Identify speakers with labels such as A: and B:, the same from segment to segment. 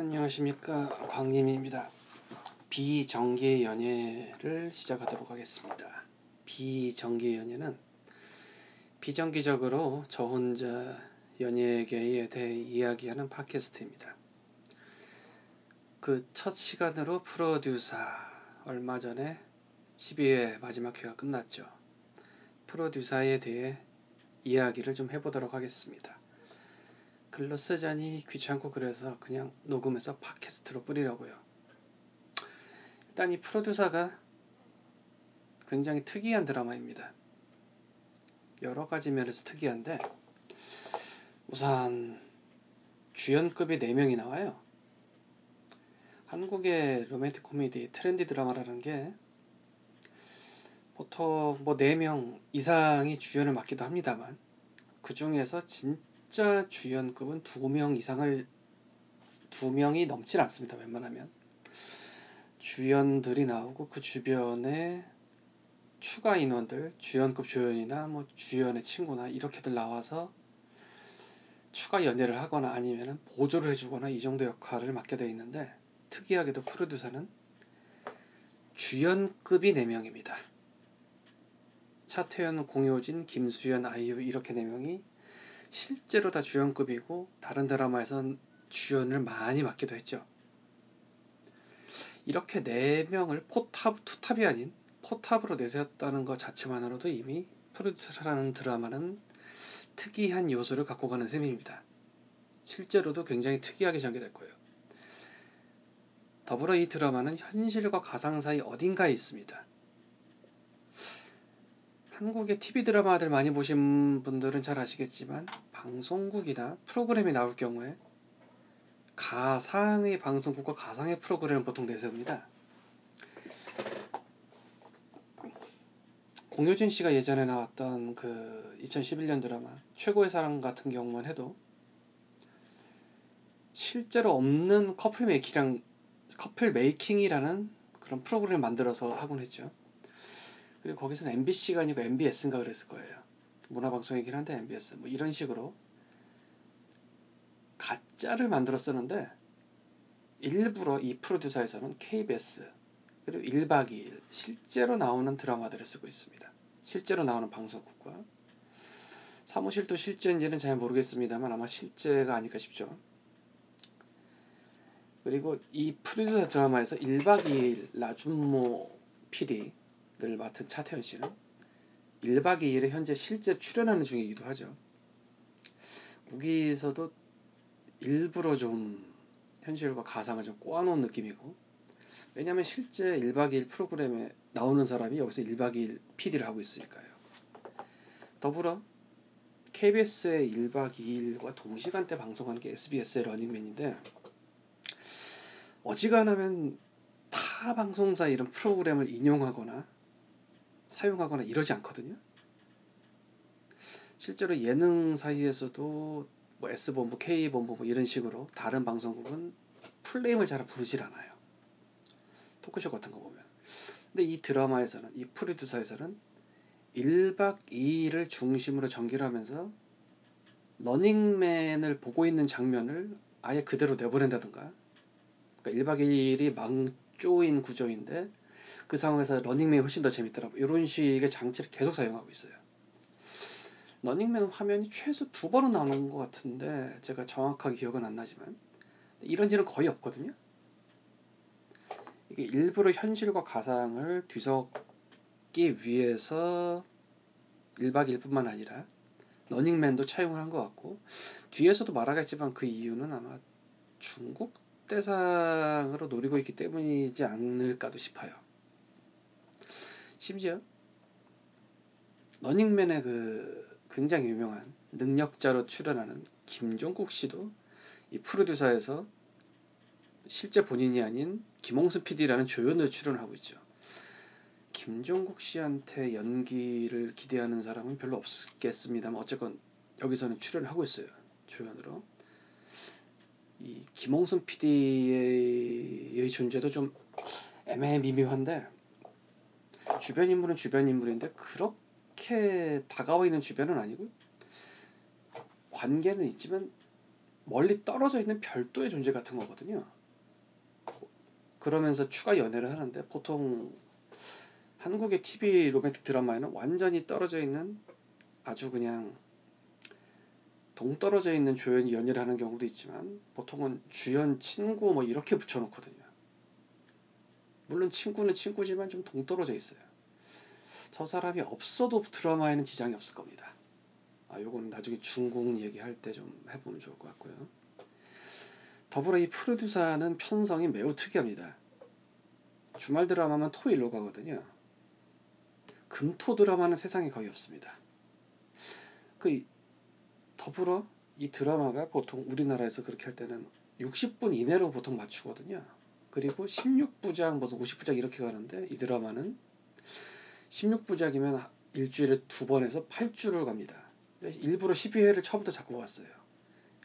A: 안녕하십니까 광림입니다. 비정기 연예를 시작하도록 하겠습니다. 비정기 연예는 비정기적으로 저 혼자 연예계에 대해 이야기하는 팟캐스트입니다. 그 첫 시간으로 프로듀서 얼마 전에 12회 마지막 회가 끝났죠. 프로듀서에 대해 이야기를 좀 해보도록 하겠습니다. 글로 쓰자니 귀찮고 그래서 그냥 녹음해서 팟캐스트로 뿌리려고요. 일단 이 프로듀서가 굉장히 특이한 드라마입니다. 여러 가지 면에서 특이한데 우선 주연급이 4명이 나와요. 한국의 로맨틱 코미디 트렌디 드라마라는 게 보통 뭐 4명 이상이 주연을 맡기도 합니다만 그 중에서 진 짜 진짜 주연급은 두 명 이상을 두 명이 넘질 않습니다. 웬만하면 주연들이 나오고 그 주변에 추가 인원들 주연급 조연이나 뭐 주연의 친구나 이렇게들 나와서 추가 연애를 하거나 아니면 보조를 해주거나 이 정도 역할을 맡게 되어 있는데 특이하게도 프로듀서는 주연급이 4명입니다. 차태현, 공효진, 김수현, 아이유 이렇게 4명이 실제로 다 주연급이고 다른 드라마에선 주연을 많이 맡기도 했죠. 이렇게 네 명을 포탑 투탑이 아닌 포탑으로 내세웠다는 것 자체만으로도 이미 프로듀서라는 드라마는 특이한 요소를 갖고 가는 셈입니다. 실제로도 굉장히 특이하게 전개될 거예요. 더불어 이 드라마는 현실과 가상 사이 어딘가에 있습니다. 한국의 TV 드라마들 많이 보신 분들은 잘 아시겠지만 방송국이나 프로그램이 나올 경우에 가상의 방송국과 가상의 프로그램을 보통 내세웁니다. 공효진 씨가 예전에 나왔던 그 2011년 드라마 최고의 사랑 같은 경우만 해도 실제로 없는 커플 메이킹이랑 커플 메이킹이라는 그런 프로그램을 만들어서 하곤 했죠. 그리고 거기서는 MBC가 아니고 MBS인가 그랬을 거예요. 문화방송이긴 한데 MBS 뭐 이런 식으로 가짜를 만들었었는데 일부러 이 프로듀서에서는 KBS 그리고 1박 2일 실제로 나오는 드라마들을 쓰고 있습니다. 실제로 나오는 방송국과 사무실도 실제인지는 잘 모르겠습니다만 아마 실제가 아닐까 싶죠. 그리고 이 프로듀서 드라마에서 1박 2일 나준모 PD 를 맡은 차태현 씨는 1박 2일에 현재 실제 출연하는 중이기도 하죠. 거기서도 일부러 좀 현실과 가상을 좀 꼬아놓은 느낌이고 왜냐하면 실제 1박 2일 프로그램에 나오는 사람이 여기서 1박 2일 PD를 하고 있으니까요. 더불어 KBS의 1박 2일과 동시간대 방송하는 게 SBS의 러닝맨인데 어지간하면 타 방송사 이런 프로그램을 인용하거나 사용하거나 이러지 않거든요. 실제로 예능 사이에서도 뭐 S본부, K본부 뭐 이런 식으로 다른 방송국은 플레임을 잘 부르질 않아요. 토크쇼 같은 거 보면. 근데 이 드라마에서는, 이 프로듀서에서는 1박 2일을 중심으로 전개를 하면서 러닝맨을 보고 있는 장면을 아예 그대로 내보낸다든가 그러니까 1박 2일이 망조인 구조인데 그 상황에서 러닝맨이 훨씬 더 재밌더라고. 이런 식의 장치를 계속 사용하고 있어요. 러닝맨 화면이 최소 두 번은 나오는 것 같은데 제가 정확하게 기억은 안 나지만 이런 일은 거의 없거든요. 이게 일부러 현실과 가상을 뒤섞기 위해서 1박 2일뿐만 아니라 러닝맨도 차용을 한 것 같고 뒤에서도 말하겠지만 그 이유는 아마 중국 대상으로 노리고 있기 때문이지 않을까도 싶어요. 심지어 러닝맨의 그 굉장히 유명한 능력자로 출연하는 김종국 씨도 이 프로듀서에서 실제 본인이 아닌 김홍수 PD라는 조연을 출연하고 있죠. 김종국 씨한테 연기를 기대하는 사람은 별로 없겠습니다만 어쨌건 여기서는 출연하고 있어요. 조연으로. 이 김홍순 PD의 존재도 좀 애매미묘한데 주변 인물은 주변 인물인데 그렇게 다가와 있는 주변은 아니고 관계는 있지만 멀리 떨어져 있는 별도의 존재 같은 거거든요. 그러면서 추가 연애를 하는데 보통 한국의 TV 로맨틱 드라마에는 완전히 떨어져 있는 아주 그냥 동떨어져 있는 조연이 연애를 하는 경우도 있지만 보통은 주연 친구 뭐 이렇게 붙여놓거든요. 물론 친구는 친구지만 좀 동떨어져 있어요. 저 사람이 없어도 드라마에는 지장이 없을 겁니다. 아, 요거는 나중에 중국 얘기할 때 좀 해보면 좋을 것 같고요. 더불어 이 프로듀서는 편성이 매우 특이합니다. 주말 드라마만 토일로 가거든요. 금토 드라마는 세상에 거의 없습니다. 그 더불어 이 드라마가 보통 우리나라에서 그렇게 할 때는 60분 이내로 보통 맞추거든요. 그리고 16부작, 무슨 50부작 이렇게 가는데 이 드라마는 16부작이면 일주일에 두 번에서 8주를 갑니다. 일부러 12회를 처음부터 잡고 왔어요.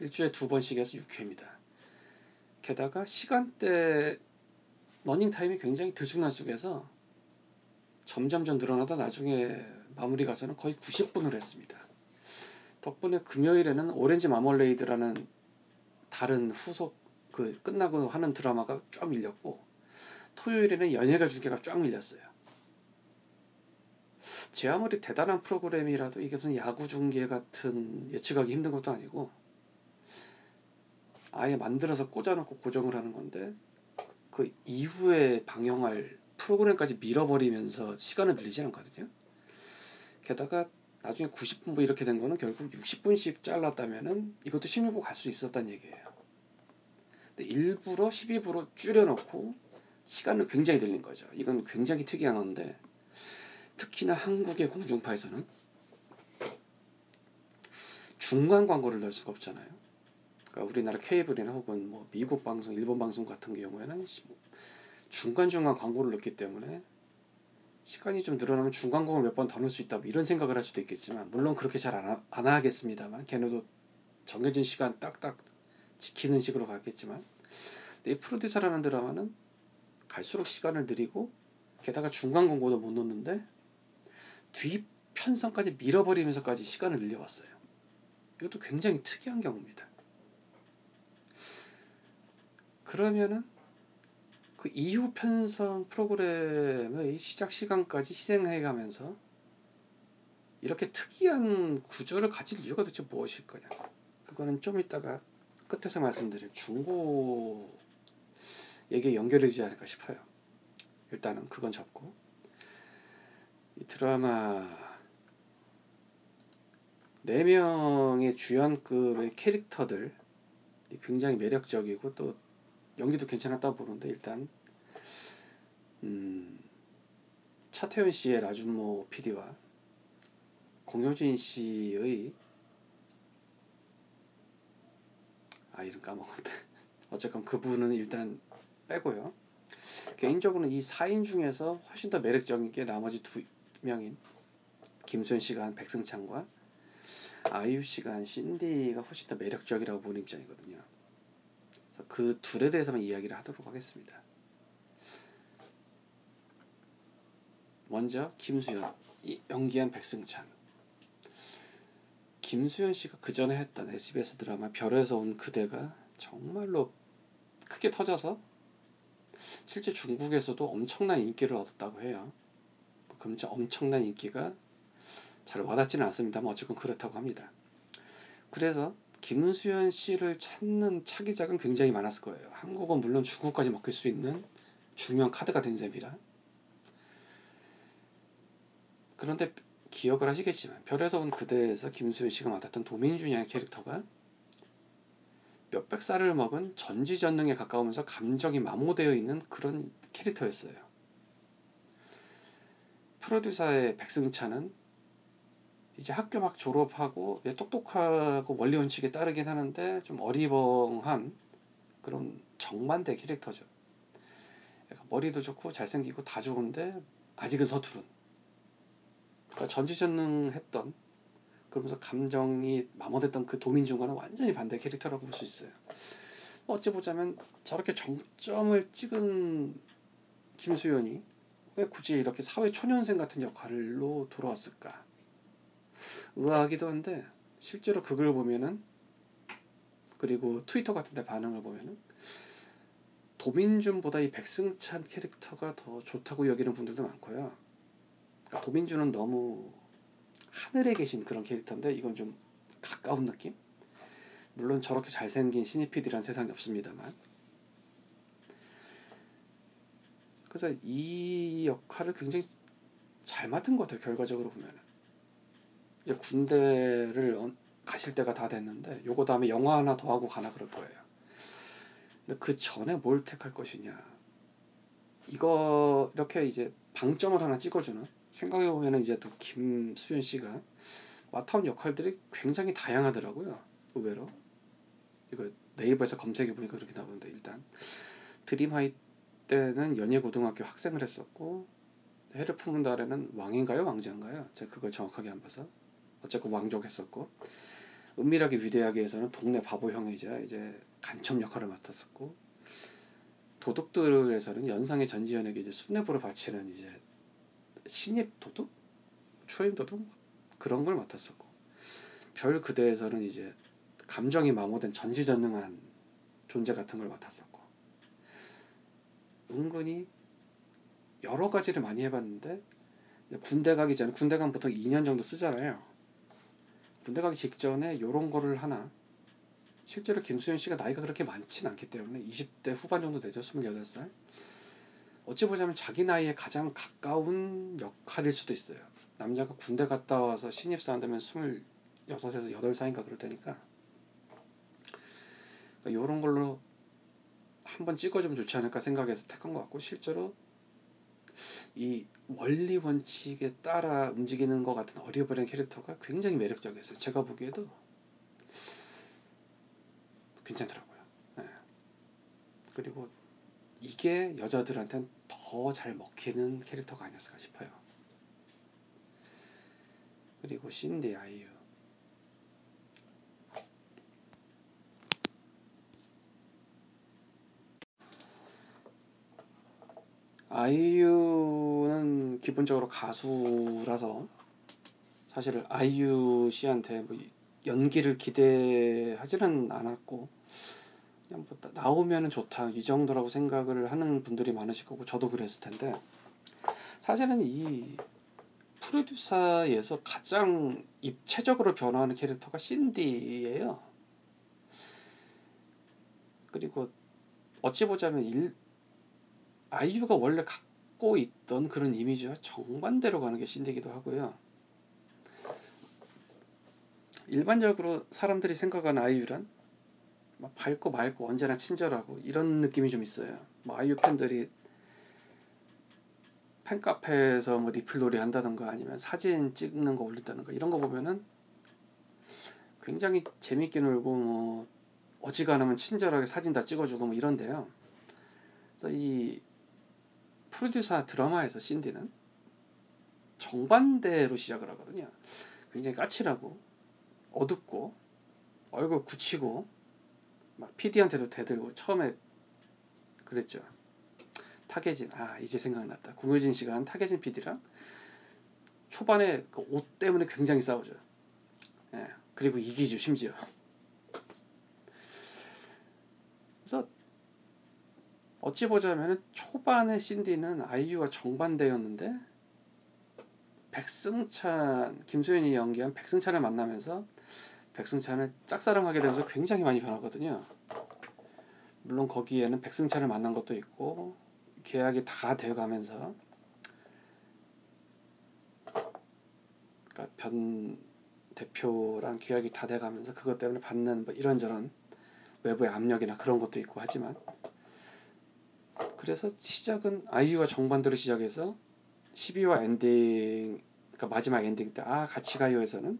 A: 일주일에 두 번씩 해서 6회입니다. 게다가 시간대 러닝 타임이 굉장히 들쑥날쑥해서 점점점 늘어나다 나중에 마무리 가서는 거의 90분을 했습니다. 덕분에 금요일에는 오렌지 마멀레이드라는 다른 후속 그 끝나고 하는 드라마가 쫙 밀렸고 토요일에는 연예가 중계가 쫙 밀렸어요. 제 아무리 대단한 프로그램이라도 이게 무슨 야구 중계 같은 예측하기 힘든 것도 아니고 아예 만들어서 꽂아놓고 고정을 하는 건데 그 이후에 방영할 프로그램까지 밀어버리면서 시간을 늘리지 않거든요. 게다가 나중에 90분 뭐 이렇게 된 거는 결국 60분씩 잘랐다면은 이것도 16부 갈 수 있었단 얘기예요. 근데 일부러 12부로 줄여놓고 시간을 굉장히 늘린 거죠. 이건 굉장히 특이한 건데 특히나 한국의 공중파에서는 중간 광고를 넣을 수가 없잖아요. 그러니까 우리나라 케이블이나 혹은 뭐 미국 방송, 일본 방송 같은 경우에는 중간 중간 광고를 넣기 때문에 시간이 좀 늘어나면 중간곡을 몇번 더 넣을 수 있다 뭐 이런 생각을 할 수도 있겠지만 물론 그렇게 잘안 안 하겠습니다만 걔네도 정해진 시간 딱딱 지키는 식으로 가겠지만 이 프로듀서라는 드라마는 갈수록 시간을 늘리고 게다가 중간 광고도 못 넣는데 뒤 편성까지 밀어버리면서까지 시간을 늘려왔어요. 이것도 굉장히 특이한 경우입니다. 그러면은 그 이후 편성 프로그램의 시작 시간까지 희생해 가면서 이렇게 특이한 구조를 가질 이유가 도대체 무엇일 거냐. 그거는 좀 이따가 끝에서 말씀드릴 중국 얘기에 연결되지 않을까 싶어요. 일단은 그건 접고 이 드라마 4명의 주연급의 캐릭터들 굉장히 매력적이고 또 연기도 괜찮았다고 보는데 일단 음, 차태현 씨의 라준모 PD와 공효진 씨의 아 이름 까먹었네. 어쨌건 그분은 일단 빼고요. 개인적으로는 이 4인 중에서 훨씬 더 매력적인 게 나머지 두 명인 김소연 씨가 한 백승창과 아이유 씨가 한 신디가 훨씬 더 매력적이라고 보는 입장이거든요 그 둘에 대해서만 이야기를 하도록 하겠습니다. 먼저 김수현 연기한 백승찬 김수현 씨가 그 전에 했던 SBS 드라마 별에서 온 그대가 정말로 크게 터져서 실제 중국에서도 엄청난 인기를 얻었다고 해요. 그럼 엄청난 인기가 잘 와닿지는 않습니다만 어쨌건 그렇다고 합니다. 그래서 김수현 씨를 찾는 차기작은 굉장히 많았을 거예요. 한국은 물론 중국까지 먹힐 수 있는 중요한 카드가 된 셈이라. 그런데 기억을 하시겠지만 별에서 온 그대에서 김수현 씨가 맡았던 도민준이라는 캐릭터가 몇백 살을 먹은 전지전능에 가까우면서 감정이 마모되어 있는 그런 캐릭터였어요. 프로듀서의 백승찬은 이제 학교 막 졸업하고 똑똑하고 원리 원칙에 따르긴 하는데 좀 어리벙한 그런 정반대 캐릭터죠. 머리도 좋고 잘생기고 다 좋은데 아직은 서투른. 그러니까 전지전능했던 그러면서 감정이 마모됐던 그 도민중과는 완전히 반대 캐릭터라고 볼 수 있어요. 어찌 보자면 저렇게 정점을 찍은 김수현이 왜 굳이 이렇게 사회 초년생 같은 역할로 돌아왔을까? 의아하기도 한데 실제로 그걸 보면은 그 그리고 트위터 같은 데 반응을 보면은 도민준보다 이 백승찬 캐릭터가 더 좋다고 여기는 분들도 많고요. 그러니까 도민준은 너무 하늘에 계신 그런 캐릭터인데 이건 좀 가까운 느낌? 물론 저렇게 잘생긴 신입피디란 세상이 없습니다만. 그래서 이 역할을 굉장히 잘 맡은 것 같아요. 결과적으로 보면. 이제 군대를 가실 때가 다 됐는데 요거 다음에 영화 하나 더 하고 가나 그럴 거예요. 근데 그 전에 뭘 택할 것이냐. 이거 이렇게 이제 방점을 하나 찍어주는 생각해 보면 이제 또 김수현 씨가 맡아온 역할들이 굉장히 다양하더라고요. 의외로 이거 네이버에서 검색해 보니까 그렇게 나오는데 일단 드림하이 때는 연예고등학교 학생을 했었고 해를 품은 달에는 왕인가요? 왕자인가요? 제가 그걸 정확하게 안 봐서. 어쨌건 왕족했었고 은밀하게 위대하게에서는 동네 바보 형이자 이제 간첩 역할을 맡았었고 도둑들에서는 연상의 전지현에게 이제 수뇌부를 바치는 이제 신입 도둑, 초임 도둑? 그런 걸 맡았었고 별 그대에서는 이제 감정이 마모된 전지전능한 존재 같은 걸 맡았었고 은근히 여러 가지를 많이 해봤는데 군대 가기 전에 군대 가면 보통 2년 정도 쓰잖아요. 군대 가기 직전에 이런 거를 하나 실제로 김수현 씨가 나이가 그렇게 많지는 않기 때문에 20대 후반 정도 되죠. 28살. 어찌 보자면 자기 나이에 가장 가까운 역할일 수도 있어요. 남자가 군대 갔다 와서 신입사원 되면 26에서 8살인가 그럴 테니까. 그러니까 이런 걸로 한번 찍어주면 좋지 않을까 생각해서 택한 것 같고 실제로 이 원리 원칙에 따라 움직이는 것 같은 어리버린 캐릭터가 굉장히 매력적이었어요. 제가 보기에도 괜찮더라고요. 네. 그리고 이게 여자들한테는 더 잘 먹히는 캐릭터가 아니었을까 싶어요. 그리고 신디 아이유 아이유는 기본적으로 가수라서 사실 아이유 씨한테 뭐 연기를 기대하지는 않았고 그냥 뭐 나오면 좋다 이 정도라고 생각을 하는 분들이 많으실 거고 저도 그랬을 텐데 사실은 이 프로듀서에서 가장 입체적으로 변화하는 캐릭터가 신디예요. 그리고 어찌 보자면 일, 아이유가 원래 갖고 있던 그런 이미지와 정반대로 가는 게 신디기도 하고요. 일반적으로 사람들이 생각하는 아이유란 막 밝고 맑고 언제나 친절하고 이런 느낌이 좀 있어요. 뭐 아이유 팬들이 팬카페에서 뭐 리플놀이 한다던가 아니면 사진 찍는 거 올린다던가 이런 거 보면은 굉장히 재밌게 놀고 뭐 어지간하면 친절하게 사진 다 찍어주고 뭐 이런데요. 그래서 이 프로듀서 드라마에서 신디는 정반대로 시작을 하거든요. 굉장히 까칠하고 어둡고 얼굴 굳히고 막 PD한테도 대들고 처음에 그랬죠. 타계진 아 이제 생각났다. 공효진 씨가 한 타계진 PD랑 초반에 그 옷 때문에 굉장히 싸우죠. 예, 그리고 이기죠 심지어. 그래서 어찌 보자면 초반에 신디는 아이유와 정반대였는데 백승찬 김소연이 연기한 백승찬을 만나면서 백승찬을 짝사랑하게 되면서 굉장히 많이 변하거든요. 물론 거기에는 백승찬을 만난 것도 있고 계약이 다 돼가면서 그러니까 변 대표랑 계약이 다 돼가면서 그것 때문에 받는 뭐 이런저런 외부의 압력이나 그런 것도 있고 하지만 그래서 시작은 아이유와 정반대로 시작해서 12화 엔딩 그러니까 마지막 엔딩 때 아 같이 가요에서는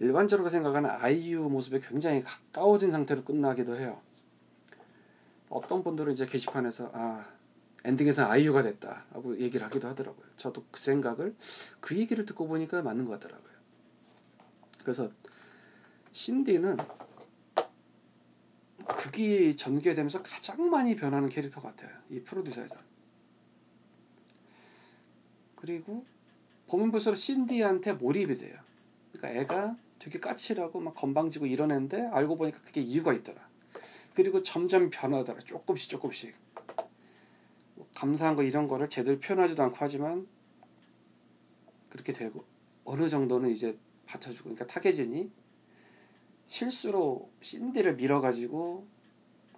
A: 일반적으로 생각하는 아이유 모습에 굉장히 가까워진 상태로 끝나기도 해요. 어떤 분들은 이제 게시판에서 아 엔딩에서 아이유가 됐다라고 얘기를 하기도 하더라고요. 저도 그 생각을 그 얘기를 듣고 보니까 맞는 것 같더라고요. 그래서 신디는 극이 전개되면서 가장 많이 변하는 캐릭터 같아요. 이 프로듀서에서. 그리고 보면 볼수록 신디한테 몰입이 돼요. 그러니까 애가 되게 까칠하고 막 건방지고 이러는데 알고 보니까 그게 이유가 있더라. 그리고 점점 변하더라. 조금씩 조금씩. 뭐 감사한 거 이런 거를 제대로 표현하지도 않고 하지만 그렇게 되고 어느 정도는 이제 받쳐주고 그러니까 타겟진이 실수로 신디를 밀어가지고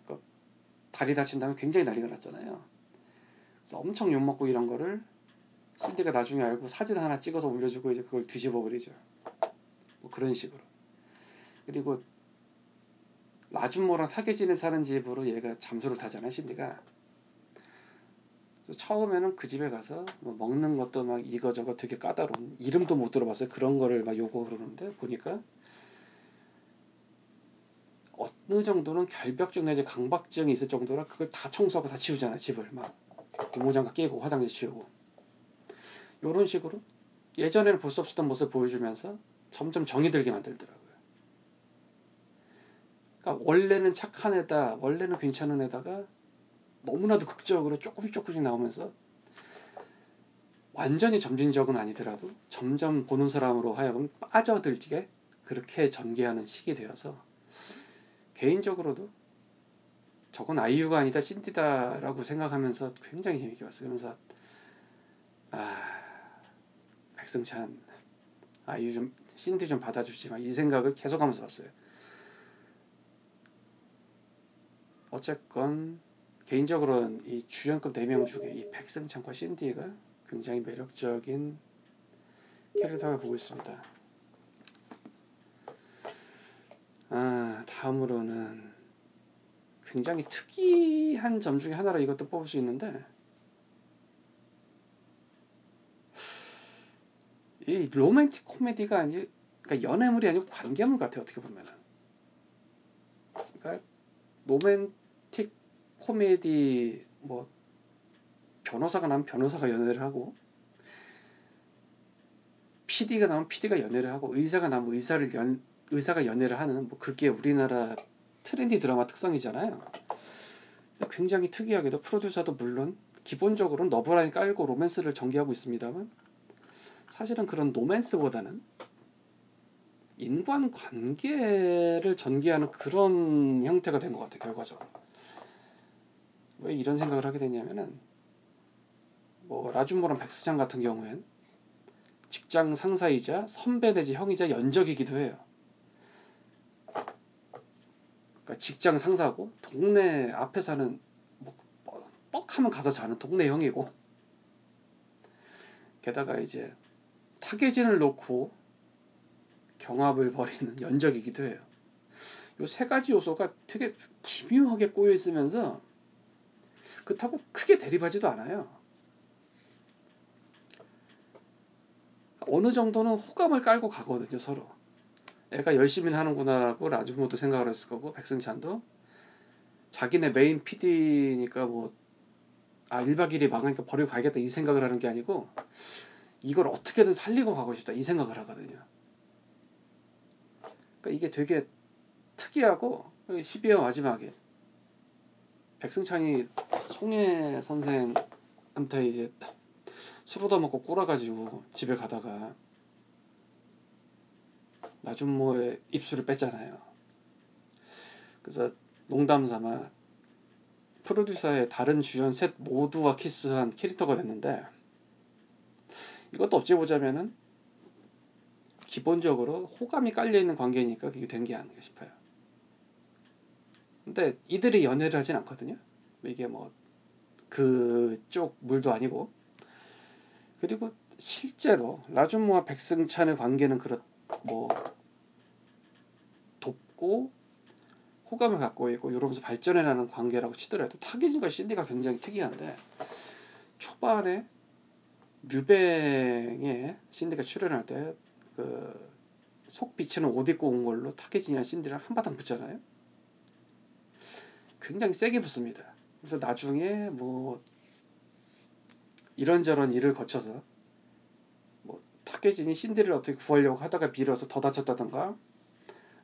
A: 그러니까 다리 다친 다음에 굉장히 난리가 났잖아요. 그래서 엄청 욕먹고 이런 거를 신디가 나중에 알고 사진 하나 찍어서 올려주고 이제 그걸 뒤집어 버리죠. 뭐 그런 식으로. 그리고 라준모랑 타겟진에 사는 집으로 얘가 잠수를 타잖아요, 신디가. 처음에는 그 집에 가서 뭐 먹는 것도 막 이거저거 되게 까다로운 이름도 못 들어봤어요. 그런 거를 막 요구 그러는데 보니까 어느 정도는 결벽증 내지 강박증이 있을 정도라 그걸 다 청소하고 다 치우잖아요. 집을 막 고무장갑 끼고 화장실 치우고 이런 식으로 예전에는 볼 수 없었던 모습을 보여주면서 점점 정이 들게 만들더라고요. 그러니까 원래는 착한 애다, 원래는 괜찮은 애다가 너무나도 극적으로 조금씩 조금씩 나오면서 완전히 점진적은 아니더라도 점점 보는 사람으로 하여금 빠져들게 그렇게 전개하는 식이 되어서 개인적으로도 저건 아이유가 아니다 신디다라고 생각하면서 굉장히 재밌게 봤어요. 그러면서 아 백승찬 아이유 좀 신디 좀 받아주지 막 이 생각을 계속하면서 봤어요. 어쨌건 개인적으로는 이 주연급 4명 중에 이 백승찬과 신디가 굉장히 매력적인 캐릭터를 보고 있습니다. 아, 다음으로는 굉장히 특이한 점 중에 하나로 이것도 뽑을 수 있는데 이 로맨틱 코미디가 아니 그러니까 연애물이 아니고 관계물 같아요 어떻게 보면은. 그러니까 로맨틱 코미디 뭐 변호사가 나면 변호사가 연애를 하고 PD가 나면 PD가 연애를 하고 의사가 나면 의사를 연 의사가 연애를 하는 뭐 그게 우리나라 트렌디 드라마 특성이잖아요. 굉장히 특이하게도 프로듀서도 물론 기본적으로 너브라인 깔고 로맨스를 전개하고 있습니다만 사실은 그런 로맨스보다는 인간 관계를 전개하는 그런 형태가 된 것 같아요 결과적으로. 왜 이런 생각을 하게 되냐면은 뭐 라준모랑 백스장 같은 경우엔 직장 상사이자 선배 내지 형이자 연적이기도 해요. 그러니까 직장 상사고 동네 앞에 사는 뭐 뻑하면 가서 자는 동네 형이고 게다가 이제 타겟진을 놓고 경합을 벌이는 연적이기도 해요. 이세 가지 요소가 되게 기묘하게 꼬여 있으면서 그렇다고 크게 대립하지도 않아요. 어느 정도는 호감을 깔고 가거든요, 서로. 애가 열심히 하는구나라고 라주모도 생각을 했을 거고, 백승찬도. 자기네 메인 PD니까 뭐, 아, 1박 2일이 막으니까 버리고 가야겠다 이 생각을 하는 게 아니고, 이걸 어떻게든 살리고 가고 싶다 이 생각을 하거든요. 그러니까 이게 되게 특이하고, 12화 마지막에 백승찬이 송혜 선생한테 이제 술 얻어먹고 꼬라가지고 집에 가다가 나준모의 입술을 뺐잖아요. 그래서 농담 삼아 프로듀서의 다른 주연 셋 모두와 키스한 캐릭터가 됐는데 이것도 어찌 보자면은 기본적으로 호감이 깔려 있는 관계니까 그게 된 게 아닌가 싶어요. 근데 이들이 연애를 하진 않거든요. 이게 뭐 그쪽 물도 아니고 그리고 실제로 라준모와 백승찬의 관계는 그렇 뭐 돕고 호감을 갖고 있고 이러면서 발전해 나는 관계라고 치더라도 타겟인과 신디가 굉장히 특이한데 초반에 뮤뱅에 신디가 출연할 때 그 속 비치는 옷 입고 온 걸로 타겟이나 신디랑 한바탕 붙잖아요. 굉장히 세게 붙습니다. 그래서 나중에 뭐 이런저런 일을 거쳐서 뭐 탁예진이 신디를 어떻게 구하려고 하다가 밀어서 더 다쳤다던가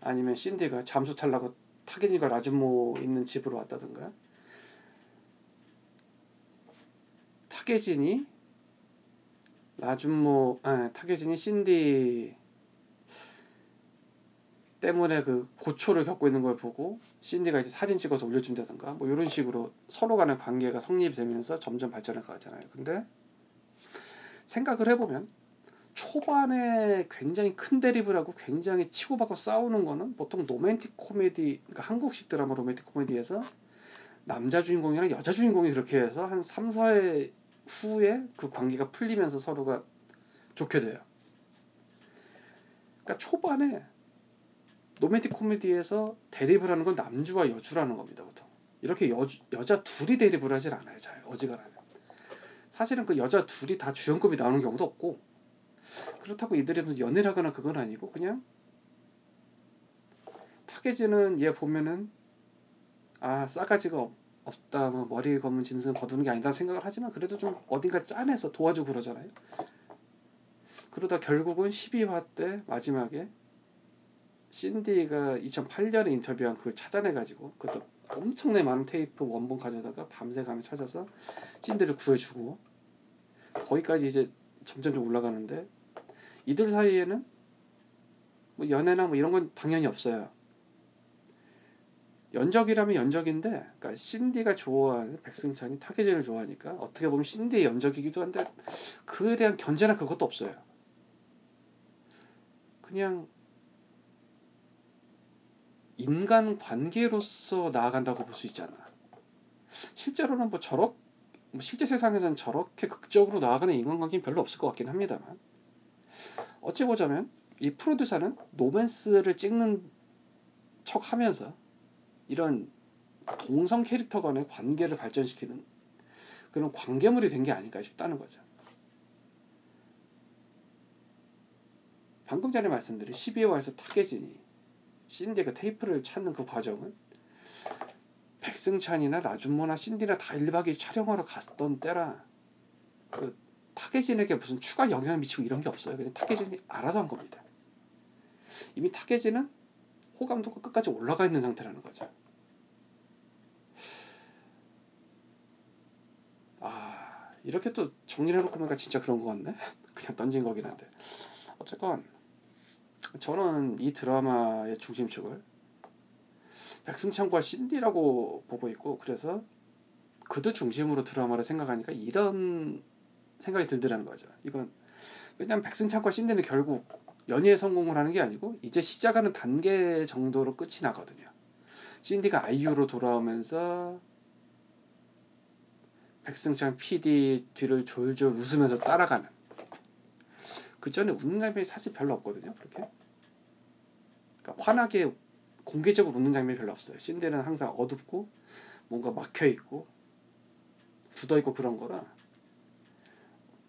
A: 아니면 신디가 잠수 탈라고 탁예진과 라준모 있는 집으로 왔다던가 탁예진이 라준모 아 탁예진이 신디 때문에 그 고초를 겪고 있는 걸 보고 신디가 이제 사진 찍어서 올려준다든가 뭐 이런 식으로 서로 간의 관계가 성립되면서 점점 발전해 가잖아요. 근데 생각을 해보면 초반에 굉장히 큰 대립을 하고 굉장히 치고받고 싸우는 거는 보통 로맨틱 코미디, 그러니까 한국식 드라마 로맨틱 코미디에서 남자 주인공이랑 여자 주인공이 그렇게 해서 한 3, 4회 후에 그 관계가 풀리면서 서로가 좋게 돼요. 그러니까 초반에 로맨틱 코미디에서 대립을 하는 건 남주와 여주라는 겁니다, 보통. 이렇게 여주, 여자 둘이 대립을 하질 않아요, 잘. 어지간하면. 사실은 그 여자 둘이 다 주연급이 나오는 경우도 없고, 그렇다고 이들이 무슨 연애를 하거나 그건 아니고, 그냥, 타겟지는 얘 보면은, 아, 싸가지가 없, 없다, 뭐 머리 검은 짐승 거두는 게 아니다 생각을 하지만, 그래도 좀 어딘가 짠해서 도와주고 그러잖아요. 그러다 결국은 12화 때 마지막에 신디가 2008년에 인터뷰한 그걸 찾아내가지고 그것도 엄청나게 많은 테이프 원본 가져다가 밤새 가며 찾아서 신디를 구해주고 거기까지 이제 점점 좀 올라가는데 이들 사이에는 뭐 연애나 뭐 이런 건 당연히 없어요. 연적이라면 연적인데, 그러니까 신디가 좋아하는 백승찬이 탁예진을 좋아하니까 어떻게 보면 신디의 연적이기도 한데 그에 대한 견제나 그것도 없어요. 그냥 인간 관계로서 나아간다고 볼 수 있잖아. 실제로는 뭐 저렇, 뭐 실제 세상에서는 저렇게 극적으로 나아가는 인간관계는 별로 없을 것 같긴 합니다만. 어찌 보자면 이 프로듀서는 노맨스를 찍는 척 하면서 이런 동성 캐릭터 간의 관계를 발전시키는 그런 관계물이 된 게 아닐까 싶다는 거죠. 방금 전에 말씀드린 12화에서 타겟진이 신디가 테이프를 찾는 그 과정은 백승찬이나 라준모나 신디나 다 1박 2일 촬영하러 갔던 때라 그 탁예진에게 무슨 추가 영향을 미치고 이런 게 없어요. 그냥 탁예진이 알아서 한 겁니다. 이미 탁예진은 호감도가 끝까지 올라가 있는 상태라는 거죠. 아 이렇게 또 정리를 해놓고 보니까 진짜 그런 거 같네. 그냥 던진 거긴 한데 어쨌건 저는 이 드라마의 중심축을 백승찬과 신디라고 보고 있고 그래서 그들 중심으로 드라마를 생각하니까 이런 생각이 들더라는 거죠. 이건 왜냐하면 백승찬과 신디는 결국 연예에 성공을 하는 게 아니고 이제 시작하는 단계 정도로 끝이 나거든요. 신디가 아이유로 돌아오면서 백승찬 PD 뒤를 졸졸 웃으면서 따라가는 그 전에 웃는 장면이 사실 별로 없거든요. 그렇게 그러니까 환하게 공개적으로 웃는 장면이 별로 없어요. 신데는 항상 어둡고 뭔가 막혀 있고 굳어 있고 그런 거라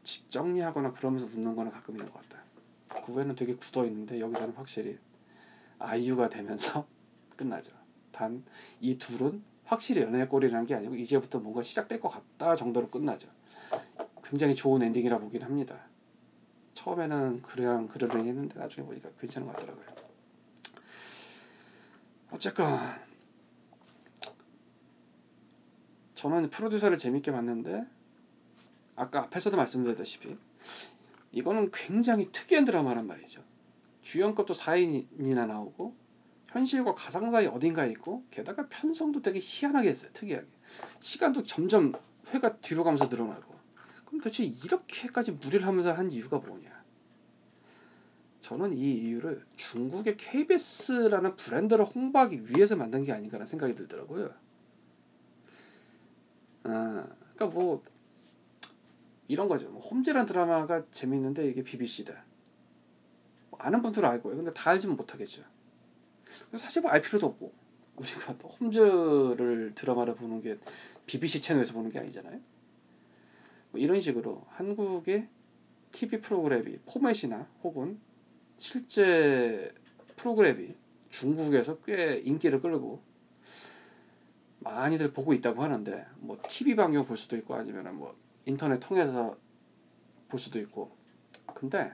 A: 집 정리하거나 그러면서 웃는 거는 가끔 있는 것 같다. 그 외에는 되게 굳어 있는데 여기서는 확실히 아이유가 되면서 끝나죠. 단 이 둘은 확실히 연애 꼴이라는 게 아니고 이제부터 뭔가 시작될 것 같다 정도로 끝나죠. 굉장히 좋은 엔딩이라 보긴 합니다. 처음에는 그냥 그러려니 했는데 나중에 보니까 괜찮은 것 같더라고요. 어쨌건 저는 프로듀서를 재밌게 봤는데 아까 앞에서도 말씀드렸다시피 이거는 굉장히 특이한 드라마란 말이죠. 주연급도 4인이나 나오고 현실과 가상 사이 어딘가에 있고 게다가 편성도 되게 희한하게 했어요. 특이하게. 시간도 점점 회가 뒤로 가면서 늘어나고 그럼 도대체 이렇게까지 무리를 하면서 한 이유가 뭐냐? 저는 이 이유를 중국의 KBS라는 브랜드를 홍보하기 위해서 만든 게 아닌가라는 생각이 들더라고요. 아, 그러니까 뭐 이런 거죠. 뭐 홈즈란 드라마가 재밌는데 이게 BBC다. 뭐 아는 분들은 알고요. 근데 다 알지는 못하겠죠. 사실 뭐 알 필요도 없고 우리가 또 홈즈를 드라마를 보는 게 BBC 채널에서 보는 게 아니잖아요. 뭐 이런 식으로 한국의 TV 프로그램이 포맷이나 혹은 실제 프로그램이 중국에서 꽤 인기를 끌고 많이들 보고 있다고 하는데 뭐 TV 방송 볼 수도 있고 아니면 뭐 인터넷 통해서 볼 수도 있고 근데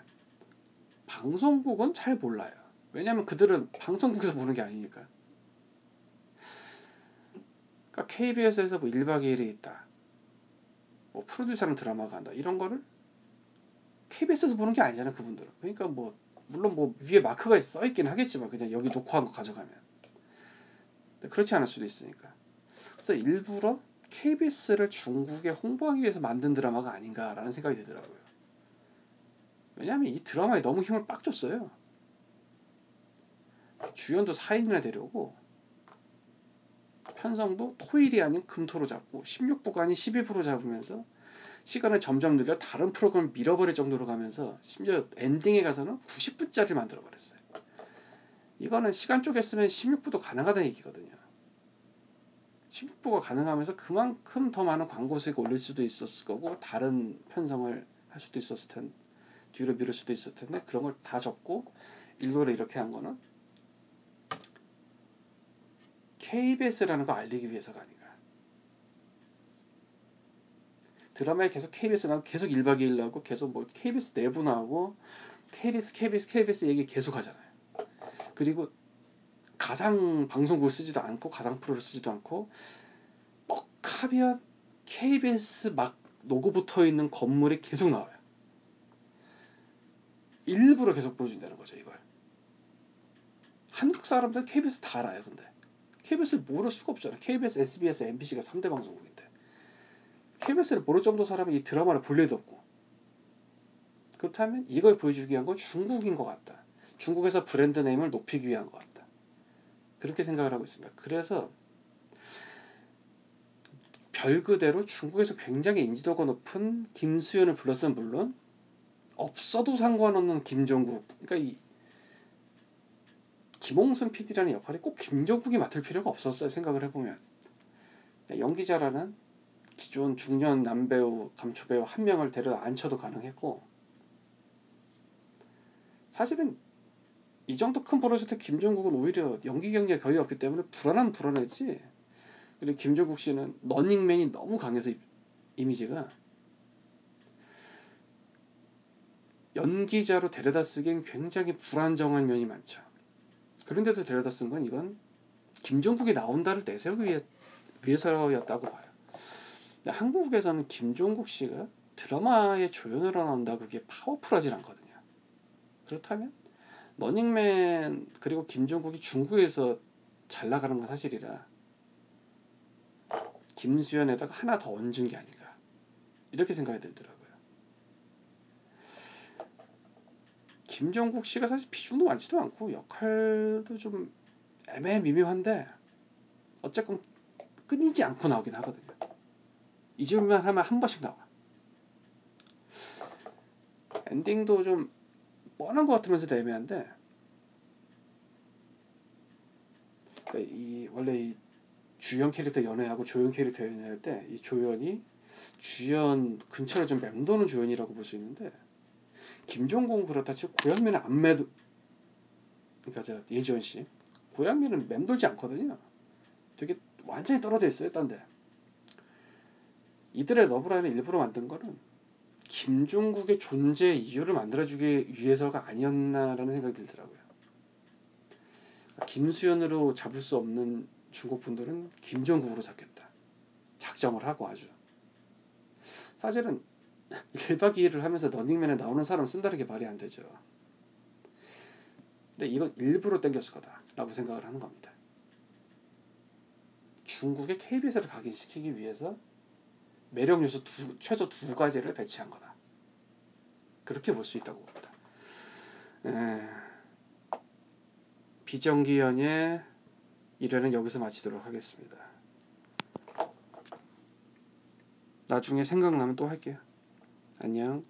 A: 방송국은 잘 몰라요. 왜냐하면 그들은 방송국에서 보는 게 아니니까. 그러니까 KBS에서 뭐 1박 2일이 있다. 뭐 프로듀서는 드라마가 한다. 이런 거를 KBS에서 보는 게 아니잖아, 그분들은. 그러니까 뭐 물론 뭐 위에 마크가 써 있긴 하겠지만 그냥 여기 녹화한 거 가져가면 그렇지 않을 수도 있으니까 그래서 일부러 KBS를 중국에 홍보하기 위해서 만든 드라마가 아닌가라는 생각이 들더라고요. 왜냐하면 이 드라마에 너무 힘을 빡 줬어요. 주연도 4인이나 데려오고 편성도 토일이 아닌 금토로 잡고 16부가 아닌 12부로 잡으면서 시간을 점점 늘려 다른 프로그램을 밀어버릴 정도로 가면서 심지어 엔딩에 가서는 90분짜리를 만들어 버렸어요. 이거는 시간 쪼갰으면 16부도 가능하다는 얘기거든요. 16부가 가능하면서 그만큼 더 많은 광고 수익을 올릴 수도 있었을 거고 다른 편성을 할 수도 있었을 텐데 뒤로 미룰 수도 있었을 텐데 그런 걸 다 접고 일부러 이렇게 한 거는 KBS라는 거 알리기 위해서가 아닌가. 드라마에 계속 KBS 나고 계속 1박 2일 나오고 계속 뭐 KBS 내부 나오고 KBS KBS KBS 얘기 계속 하잖아요. 그리고 가상 방송국 쓰지도 않고 가상 프로를 쓰지도 않고 뻑하면 KBS 막 로고 붙어 있는 건물이 계속 나와요. 일부러 계속 보여준다는 거죠, 이걸. 한국 사람들 KBS 다 알아요, 근데. KBS를 모를 수가 없잖아. KBS, SBS, MBC가 3대 방송국인데. KBS를 모를 정도 사람이 이 드라마를 볼 일도 없고. 그렇다면 이걸 보여주기 위한 건 중국인 것 같다. 중국에서 브랜드 네임을 높이기 위한 것 같다. 그렇게 생각을 하고 있습니다. 그래서 별 그대로 중국에서 굉장히 인지도가 높은 김수현을 불렀으면 물론 없어도 상관없는 김종국. 그러니까 이 김홍순 PD라는 역할이 꼭 김종국이 맡을 필요가 없었어요. 생각을 해보면 연기자라는 기존 중년 남배우, 감초배우 한 명을 데려 앉혀도 가능했고 사실은 이 정도 큰 버릇일 때 김종국은 오히려 연기 경력이 거의 없기 때문에 불안한 불안했지. 그리고 김종국 씨는 러닝맨이 너무 강해서 이미지가 연기자로 데려다 쓰기엔 굉장히 불안정한 면이 많죠. 그런데도 데려다 쓴 건 이건 김종국이 나온다를 내세우기 위해, 위해서였다고 봐요. 한국에서는 김종국 씨가 드라마에 조연으로 나온다 그게 파워풀하진 않거든요. 그렇다면 러닝맨 그리고 김종국이 중국에서 잘 나가는 건 사실이라 김수현에다가 하나 더 얹은 게 아닌가 이렇게 생각이 들더라고요. 김종국 씨가 사실 비중도 많지도 않고 역할도 좀 애매미묘한데 어쨌건 끊이지 않고 나오긴 하거든요. 이쯤만 하면 한 번씩 나와. 엔딩도 좀 뻔한 것 같으면서도 애매한데 그러니까 이 원래 이 주연 캐릭터 연애하고 조연 캐릭터 연애할 때 이 조연이 주연 근처를 좀 맴도는 조연이라고 볼 수 있는데 김종국은 그렇다 치고 고양미는 안 매도 그러니까 저 예지원 씨 고양미는 맴돌지 않거든요. 되게 완전히 떨어져 있어요, 딴 데. 이들의 러브라인을 일부러 만든 거는 김종국의 존재 이유를 만들어주기 위해서가 아니었나라는 생각이 들더라고요. 김수현으로 잡을 수 없는 중국 분들은 김종국으로 잡겠다. 작정을 하고 아주. 사실은 1박 2일을 하면서 런닝맨에 나오는 사람 쓴다는 게 말이 안 되죠. 근데 이건 일부러 땡겼을 거다라고 생각을 하는 겁니다. 중국의 KBS를 각인시키기 위해서 매력 요소 두, 최소 두 가지를 배치한 거다. 그렇게 볼 수 있다고 봅니다. 에... 비정기 연의 1회는 여기서 마치도록 하겠습니다. 나중에 생각나면 또 할게요. 안녕.